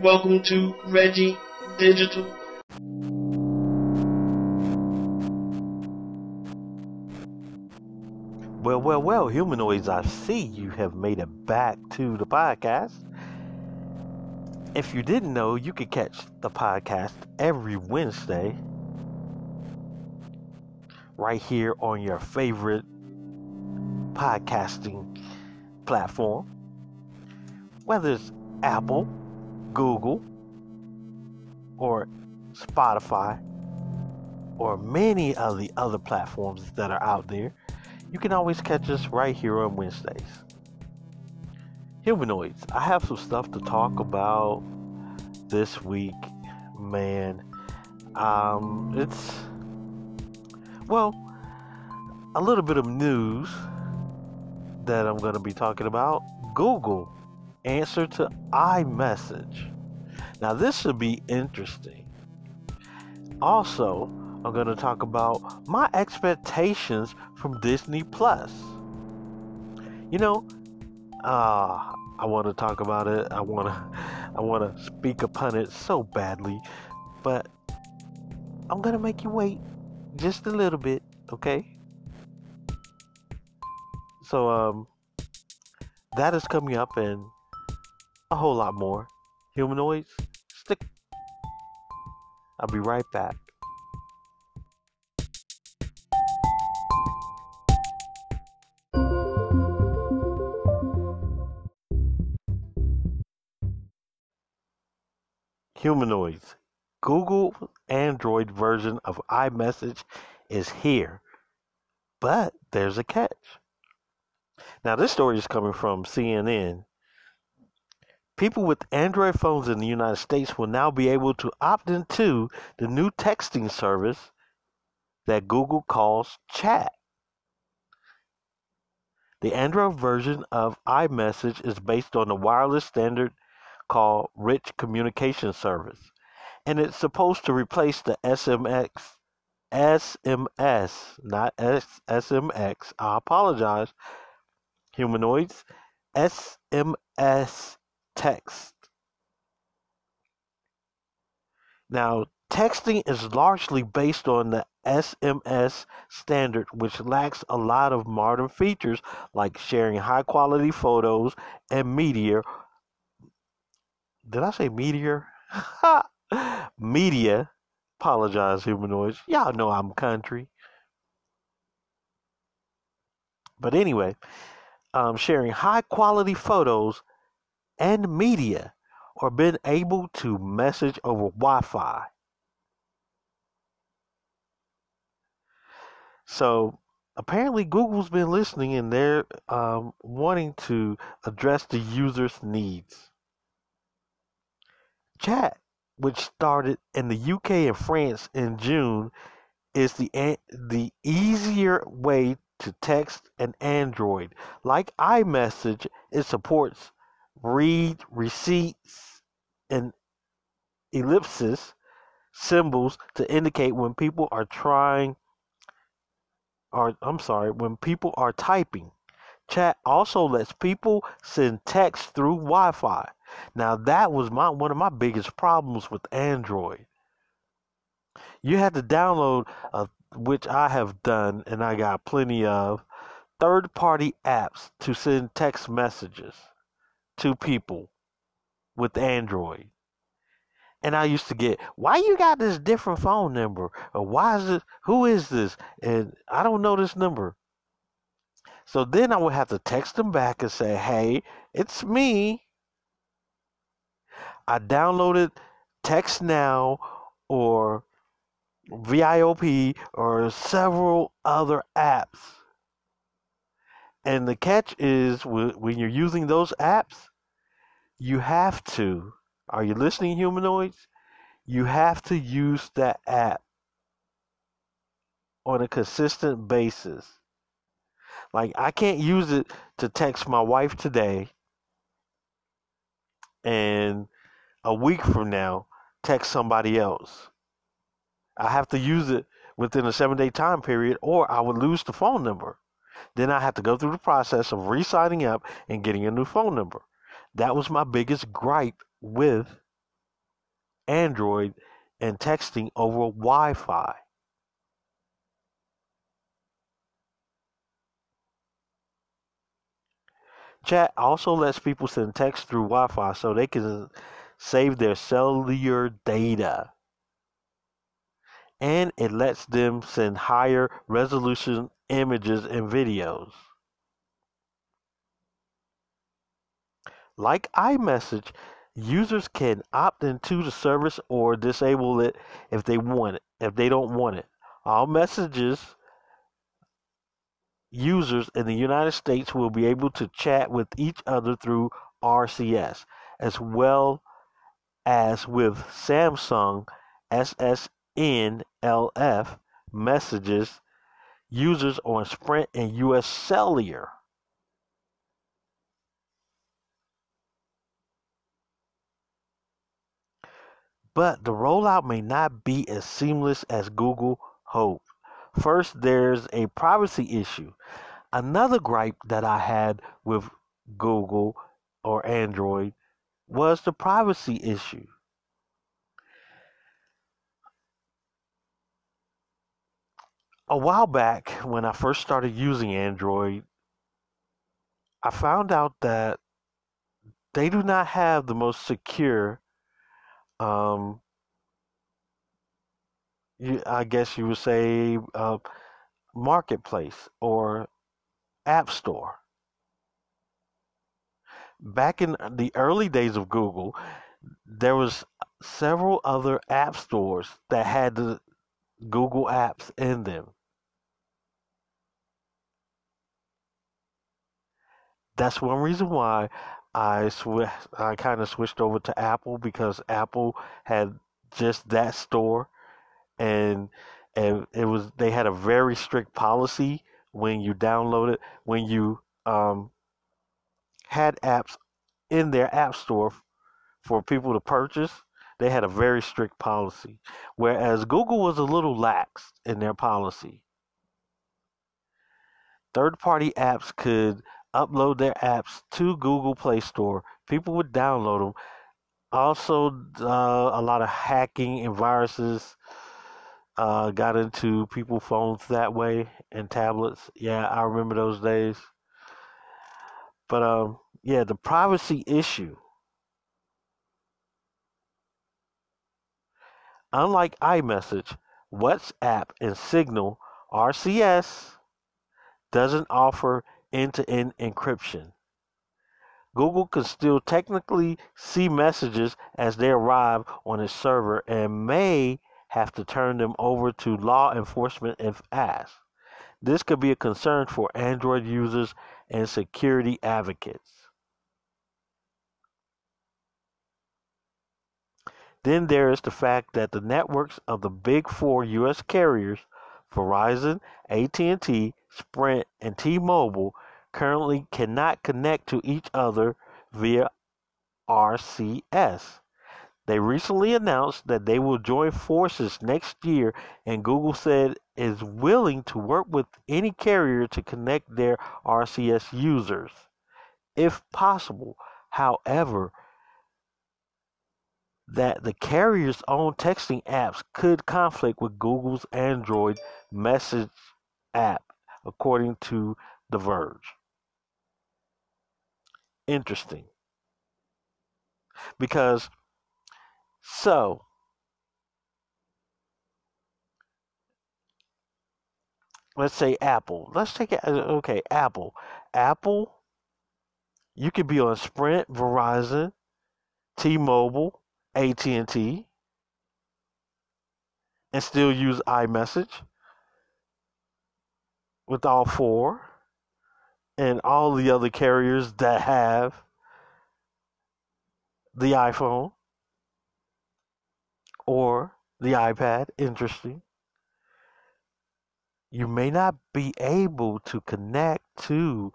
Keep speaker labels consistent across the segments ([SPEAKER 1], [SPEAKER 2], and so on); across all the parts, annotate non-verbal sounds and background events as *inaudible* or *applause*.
[SPEAKER 1] Welcome to Reggie Digital.
[SPEAKER 2] Well, well, well, humanoids, I see you have made it back to the podcast. If you didn't know, you could catch the podcast every Wednesday right here on your favorite podcasting platform, whether it's Apple, Google, or Spotify, or many of the other platforms that are out there you can always catch us right here on Wednesdays. Humanoids, I have some stuff to talk about this week, man. Um, it's, well, a little bit of news that I'm going to be talking about. Google answer to iMessage. Now, this should be interesting. Also, I'm going to talk about my expectations from Disney Plus. You know, uh, I want to talk about it. I want to I want to speak upon it so badly, but I'm going to make you wait just a little bit, okay? So um that is coming up and a whole lot more. Humanoids, stick. I'll be right back. humanoids. Google Android version of iMessage is here. But there's a catch. Now, this story is coming from CNN. People with Android phones in the United States will now be able to opt into the new texting service that Google calls Chat. The Android version of iMessage is based on the wireless standard called Rich Communication Service. And it's supposed to replace the SMX, SMS, not S, SMX. I apologize, humanoids. SMS text. Now, texting is largely based on the SMS standard, which lacks a lot of modern features like sharing high quality photos and media did I say meteor? *laughs* Media. Apologize, humanoids. Y'all know I'm country. But anyway, um, sharing high quality photos and media or being able to message over Wi Fi. So apparently, Google's been listening and they're um, wanting to address the user's needs. Chat, which started in the UK and France in June, is the the easier way to text an Android. Like iMessage, it supports read receipts and ellipsis symbols to indicate when people are trying or I'm sorry, when people are typing. Chat also lets people send text through Wi-Fi. Now that was my one of my biggest problems with Android. You had to download, uh, which I have done, and I got plenty of third-party apps to send text messages to people with Android. And I used to get, why you got this different phone number? Or why is it, who is this? And I don't know this number. So then I would have to text them back and say, hey, it's me. I downloaded Text Now or VIOP or several other apps. And the catch is when you're using those apps, you have to, are you listening, humanoids? You have to use that app on a consistent basis. Like, I can't use it to text my wife today and a week from now text somebody else. I have to use it within a seven day time period, or I would lose the phone number. Then I have to go through the process of re signing up and getting a new phone number. That was my biggest gripe with Android and texting over Wi Fi. Chat also lets people send text through Wi Fi so they can save their cellular data. And it lets them send higher resolution images and videos. Like iMessage, users can opt into the service or disable it if they want it, if they don't want it. All messages users in the United States will be able to chat with each other through RCS as well as with Samsung SSNLF messages users on Sprint and US Cellular. But the rollout may not be as seamless as Google hoped. First, there's a privacy issue. Another gripe that I had with Google or Android was the privacy issue. A while back, when I first started using Android, I found out that they do not have the most secure um, you, I guess you would say uh, marketplace or app store. Back in the early days of Google, there was several other app stores that had the Google apps in them. That's one reason why I sw- I kind of switched over to Apple because Apple had just that store, and and it was they had a very strict policy when you downloaded when you um, had apps in their app store for people to purchase. They had a very strict policy, whereas Google was a little lax in their policy. Third party apps could upload their apps to Google Play Store. People would download them. Also, uh, a lot of hacking and viruses uh, got into people's phones that way and tablets. Yeah, I remember those days. But um, yeah, the privacy issue. Unlike iMessage, WhatsApp and Signal RCS doesn't offer end-to-end encryption. Google can still technically see messages as they arrive on its server and may have to turn them over to law enforcement if asked. This could be a concern for Android users and security advocates. Then there is the fact that the networks of the big 4 US carriers, Verizon, AT&T, Sprint, and T-Mobile currently cannot connect to each other via RCS. They recently announced that they will join forces next year, and Google said is willing to work with any carrier to connect their RCS users, if possible. However, that the carrier's own texting apps could conflict with Google's Android message app, according to The Verge interesting because so let's say Apple. Let's take it. Okay, Apple. Apple. You could be on Sprint, Verizon, T-Mobile, AT&T, and still use iMessage with all four and all the other carriers that have the iPhone or the iPad. Interesting. You may not be able to connect to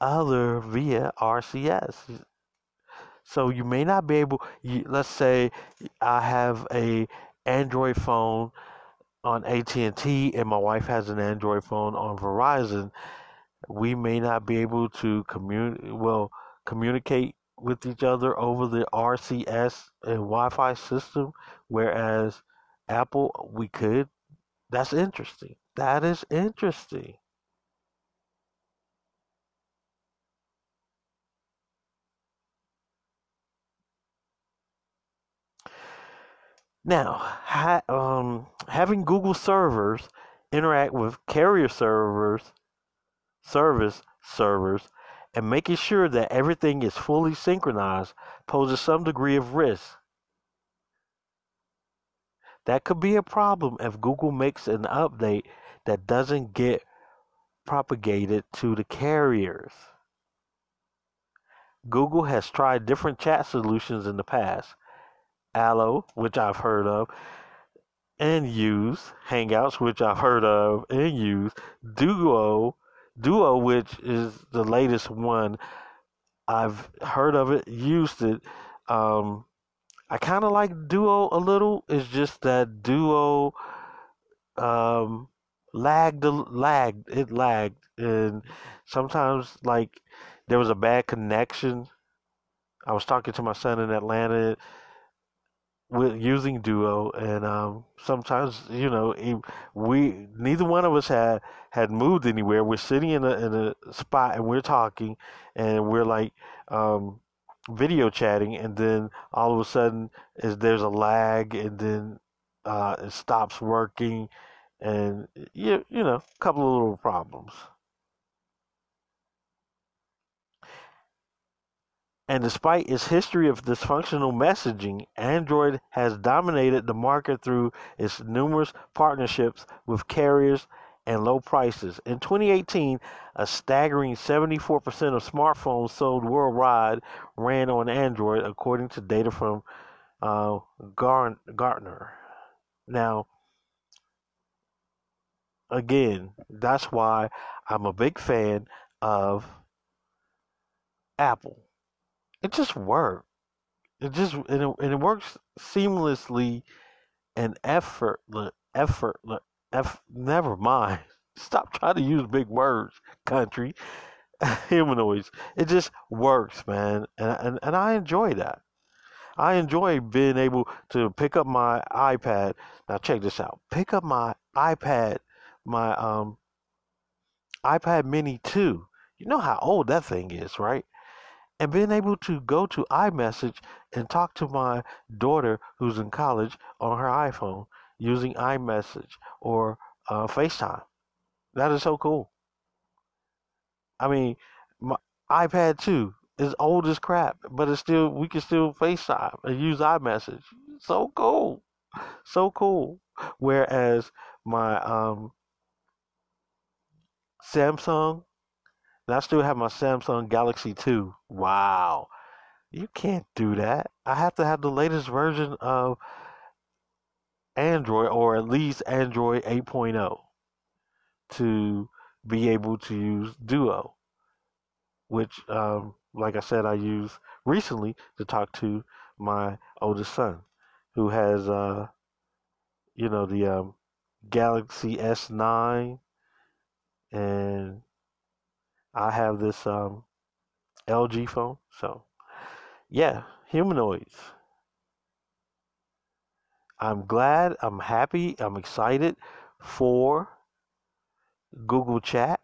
[SPEAKER 2] other via RCS. So you may not be able. You, let's say I have a Android phone on AT and T, and my wife has an Android phone on Verizon we may not be able to communicate well communicate with each other over the RCS and Wi-Fi system, whereas Apple we could. That's interesting. That is interesting. Now, ha- um, having Google servers interact with carrier servers, service servers, and making sure that everything is fully synchronized poses some degree of risk. That could be a problem if Google makes an update that doesn't get propagated to the carriers. Google has tried different chat solutions in the past. Allo, which I've heard of and use, Hangouts, which I've heard of and use, Duo, Duo, which is the latest one. I've heard of it, used it. Um, I kind of like Duo a little. It's just that Duo um, lagged, lagged, it lagged, and sometimes like there was a bad connection. I was talking to my son in Atlanta with using Duo, and um, sometimes you know we neither one of us had had moved anywhere. We're sitting in a in a spot and we're talking, and we're like um, video chatting, and then all of a sudden is there's a lag, and then uh, it stops working, and you you know a couple of little problems. And despite its history of dysfunctional messaging, Android has dominated the market through its numerous partnerships with carriers and low prices. In 2018, a staggering 74% of smartphones sold worldwide ran on Android, according to data from uh, Gartner. Now, again, that's why I'm a big fan of Apple it just worked. It just and it, and it works seamlessly and effortless. Effortless. Eff, never mind. *laughs* Stop trying to use big words, country. *laughs* Humanoids. It just works, man, and, and and I enjoy that. I enjoy being able to pick up my iPad. Now check this out. Pick up my iPad, my um iPad Mini 2. You know how old that thing is, right? And being able to go to iMessage and talk to my daughter who's in college on her iPhone using iMessage or uh, FaceTime. That is so cool. I mean, my iPad 2 is old as crap, but it's still we can still FaceTime and use iMessage. So cool, so cool. Whereas my um, Samsung and I still have my Samsung Galaxy 2. Wow. You can't do that. I have to have the latest version of Android or at least Android 8.0 to be able to use Duo, which, um, like I said, I used recently to talk to my oldest son, who has, uh, you know, the um, Galaxy S9 and I have this um, LG phone. So, yeah, humanoids. I'm glad, I'm happy, I'm excited for Google Chat,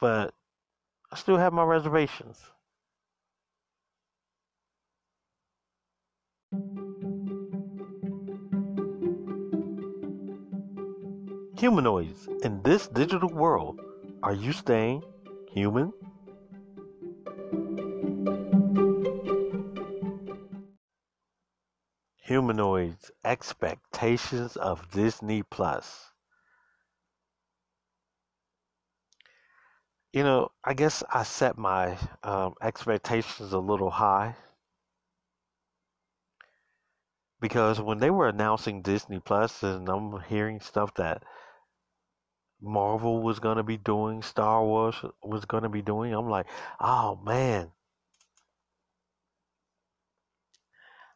[SPEAKER 2] but I still have my reservations. Humanoids in this digital world are you staying human? Humanoids expectations of Disney Plus. You know, I guess I set my um, expectations a little high because when they were announcing Disney Plus, and I'm hearing stuff that Marvel was going to be doing, Star Wars was going to be doing. I'm like, oh man.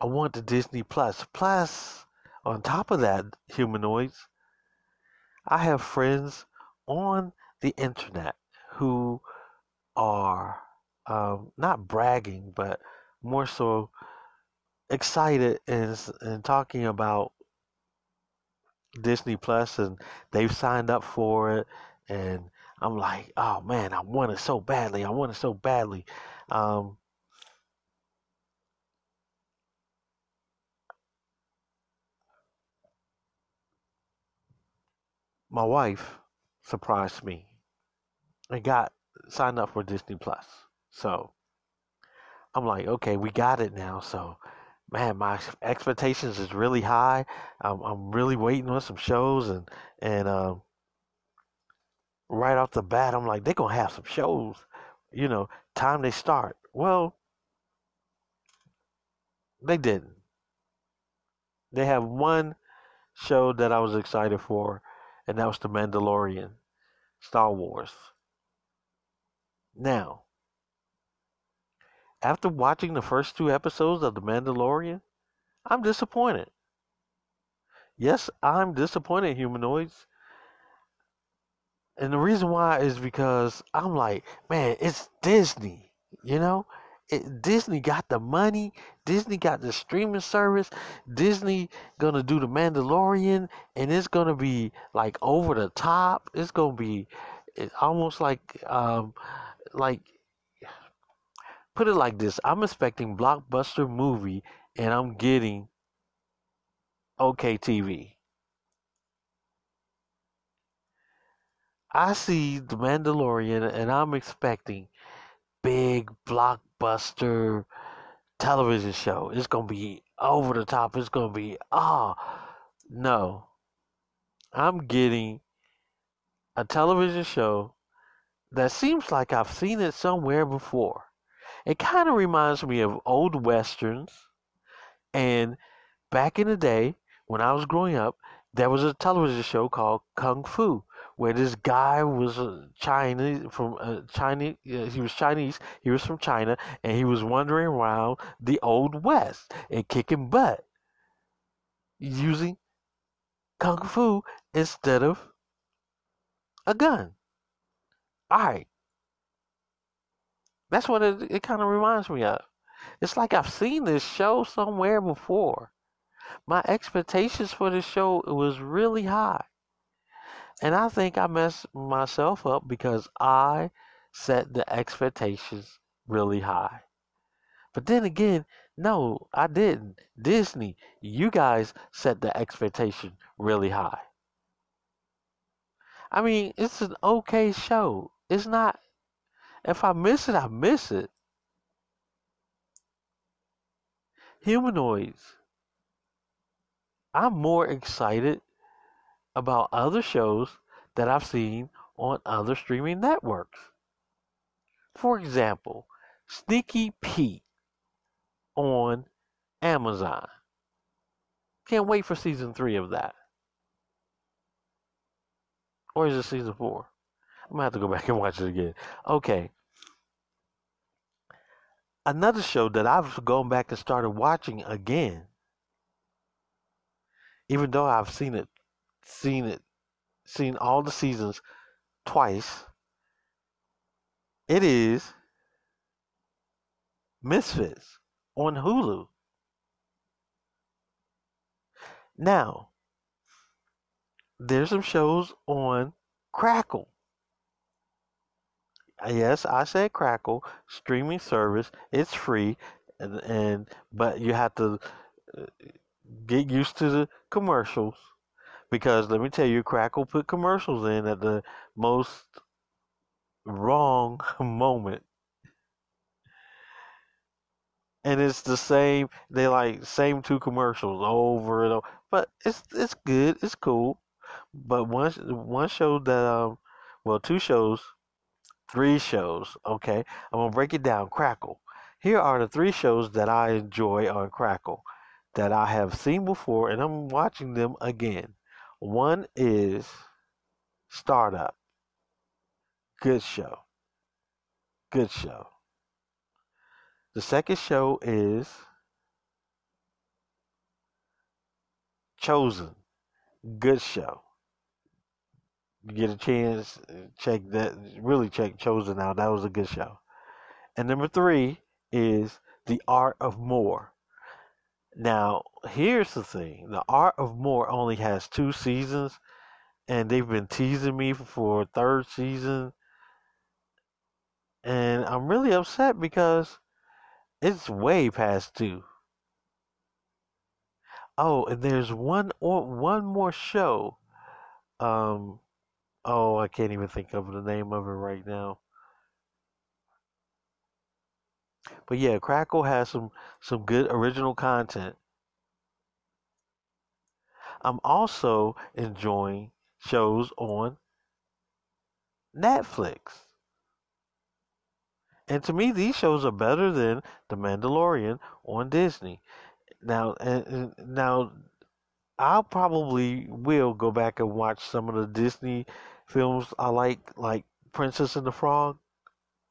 [SPEAKER 2] I want the Disney Plus. Plus, on top of that, humanoids, I have friends on the internet who are um, not bragging, but more so excited and and talking about Disney Plus and they've signed up for it and I'm like, oh man, I want it so badly. I want it so badly. Um, my wife surprised me and got signed up for Disney Plus. So I'm like, okay, we got it now. So man, my expectations is really high. I'm, I'm really waiting on some shows and and um, right off the bat, I'm like, they're gonna have some shows. You know, time they start. Well, they didn't. They have one show that I was excited for, and that was The Mandalorian, Star Wars. Now, after watching the first two episodes of The Mandalorian, I'm disappointed. Yes, I'm disappointed, humanoids. And the reason why is because I'm like, man, it's Disney, you know? It, Disney got the money. Disney got the streaming service. Disney gonna do the Mandalorian, and it's gonna be like over the top. It's gonna be almost like um, like put it like this: I'm expecting blockbuster movie, and I'm getting okay TV. I see the Mandalorian, and I'm expecting big blockbuster television show. It's gonna be over the top. It's gonna be ah oh, no. I'm getting a television show that seems like I've seen it somewhere before. It kind of reminds me of old westerns. And back in the day, when I was growing up, there was a television show called Kung Fu, where this guy was Chinese from uh, China. Uh, he was Chinese. He was from China, and he was wandering around the old West and kicking butt using kung fu instead of a gun. All right, that's what it, it kind of reminds me of. It's like I've seen this show somewhere before. My expectations for this show was really high. And I think I messed myself up because I set the expectations really high. But then again, no, I didn't. Disney, you guys set the expectation really high. I mean, it's an okay show. It's not if I miss it, I miss it. Humanoids. I'm more excited about other shows that I've seen on other streaming networks. For example, Sneaky Pete on Amazon. Can't wait for season three of that. Or is it season four? I'm gonna have to go *laughs* back and watch it again. Okay. Another show that I've gone back and started watching again, even though I've seen it, seen it, seen all the seasons twice. It is Misfits on Hulu. Now, there's some shows on Crackle. Yes, I said Crackle streaming service. It's free, and, and but you have to uh, get used to the commercials because let me tell you, Crackle put commercials in at the most wrong *laughs* moment. And it's the same. They like same two commercials over and over. But it's it's good. It's cool. But one one show that um, well, two shows three shows. Okay, I'm gonna break it down. Crackle. Here are the three shows that I enjoy on Crackle that I have seen before, and I'm watching them again. One is Startup. Good show. Good show. The second show is Chosen. Good show get a chance, check that. Really check Chosen out. That was a good show. And number three is The Art of More. Now, here's the thing The Art of More only has two seasons, and they've been teasing me for a third season. And I'm really upset because it's way past two. Oh, and there's one or one more show. Um, oh, I can't even think of the name of it right now. But yeah, Crackle has some some good original content. I'm also enjoying shows on Netflix. And to me, these shows are better than The Mandalorian on Disney. Now, and, and now, I probably will go back and watch some of the Disney films I like, like Princess and the Frog,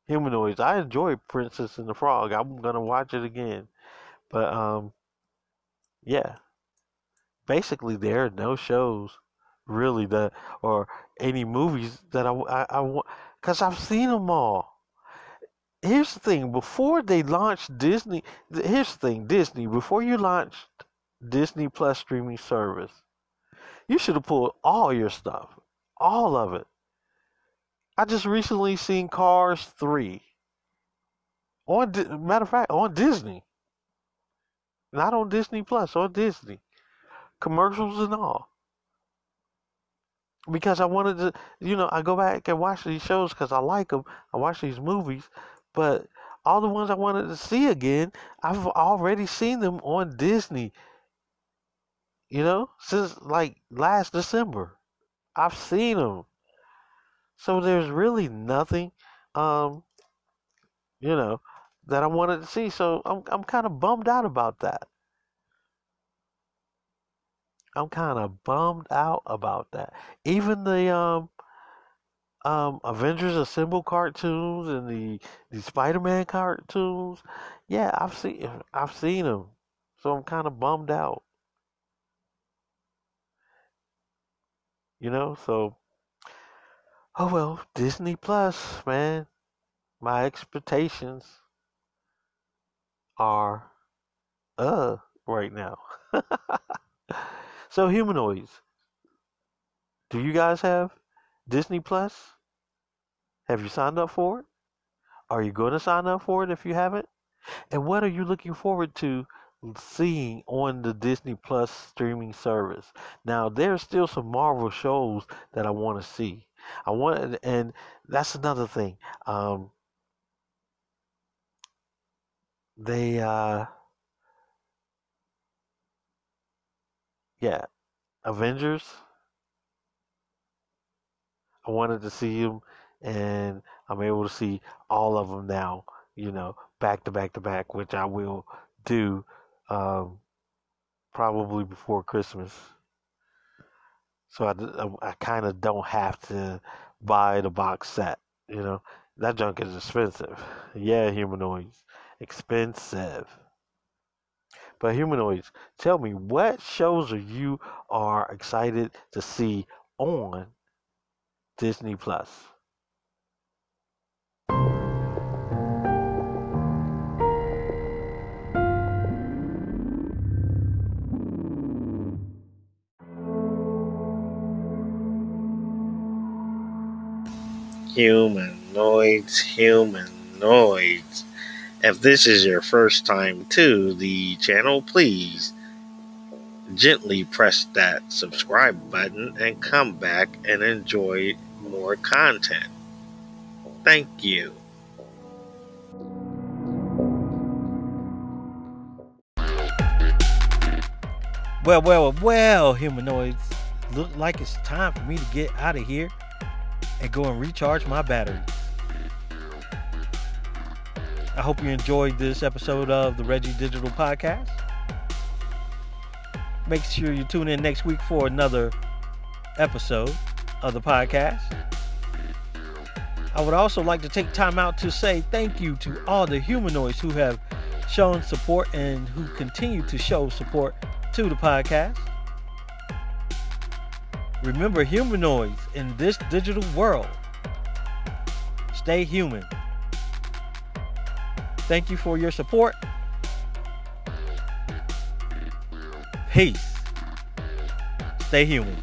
[SPEAKER 2] Humanoids. I enjoy Princess and the Frog. I'm gonna watch it again, but um, yeah. Basically, there are no shows really that or any movies that I I, I want because I've seen them all here's the thing before they launched disney here's the thing disney before you launched disney plus streaming service. You should have pulled all your stuff all of it. I just recently seen cars 3 on matter of fact on disney. Not on disney plus on disney. Commercials and all. Because i wanted to you know i go back and watch these shows because i like them i watch these movies. But all the ones I wanted to see again, I've already seen them on Disney. You know, since like last December, I've seen them. So there's really nothing, um, you know, that I wanted to see. So I'm I'm kind of bummed out about that. I'm kind of bummed out about that. Even the um um, Avengers Assemble cartoons and the the Spider Man cartoons. Yeah, I've seen I've seen them, so I'm kind of bummed out. You know, so oh well, Disney Plus, man. My expectations are uh right now. *laughs* so humanoids. Do you guys have Disney Plus? Have you signed up for it? Are you going to sign up for it if you haven't? And what are you looking forward to seeing on the Disney Plus streaming service? Now, there's still some Marvel shows that I want to see. I want, and that's another thing. Um, they, uh, yeah, Avengers. I wanted to see them, and I'm able to see all of them now. You know, back to back to back, which I will do um, probably before Christmas. So I, I, kind of don't have to buy the box set. You know, that junk is expensive. Yeah, humanoids, expensive. But humanoids, tell me what shows are you are excited to see on Disney Plus.
[SPEAKER 1] Humanoids, humanoids. If this is your first time to the channel, please gently press that subscribe button and come back and enjoy more content. Thank you.
[SPEAKER 2] Well, well, well, humanoids. Look like it's time for me to get out of here and go and recharge my battery. I hope you enjoyed this episode of the Reggie Digital Podcast. Make sure you tune in next week for another episode of the podcast. I would also like to take time out to say thank you to all the humanoids who have shown support and who continue to show support to the podcast. Remember, humanoids in this digital world, stay human. Thank you for your support. Peace. Stay human.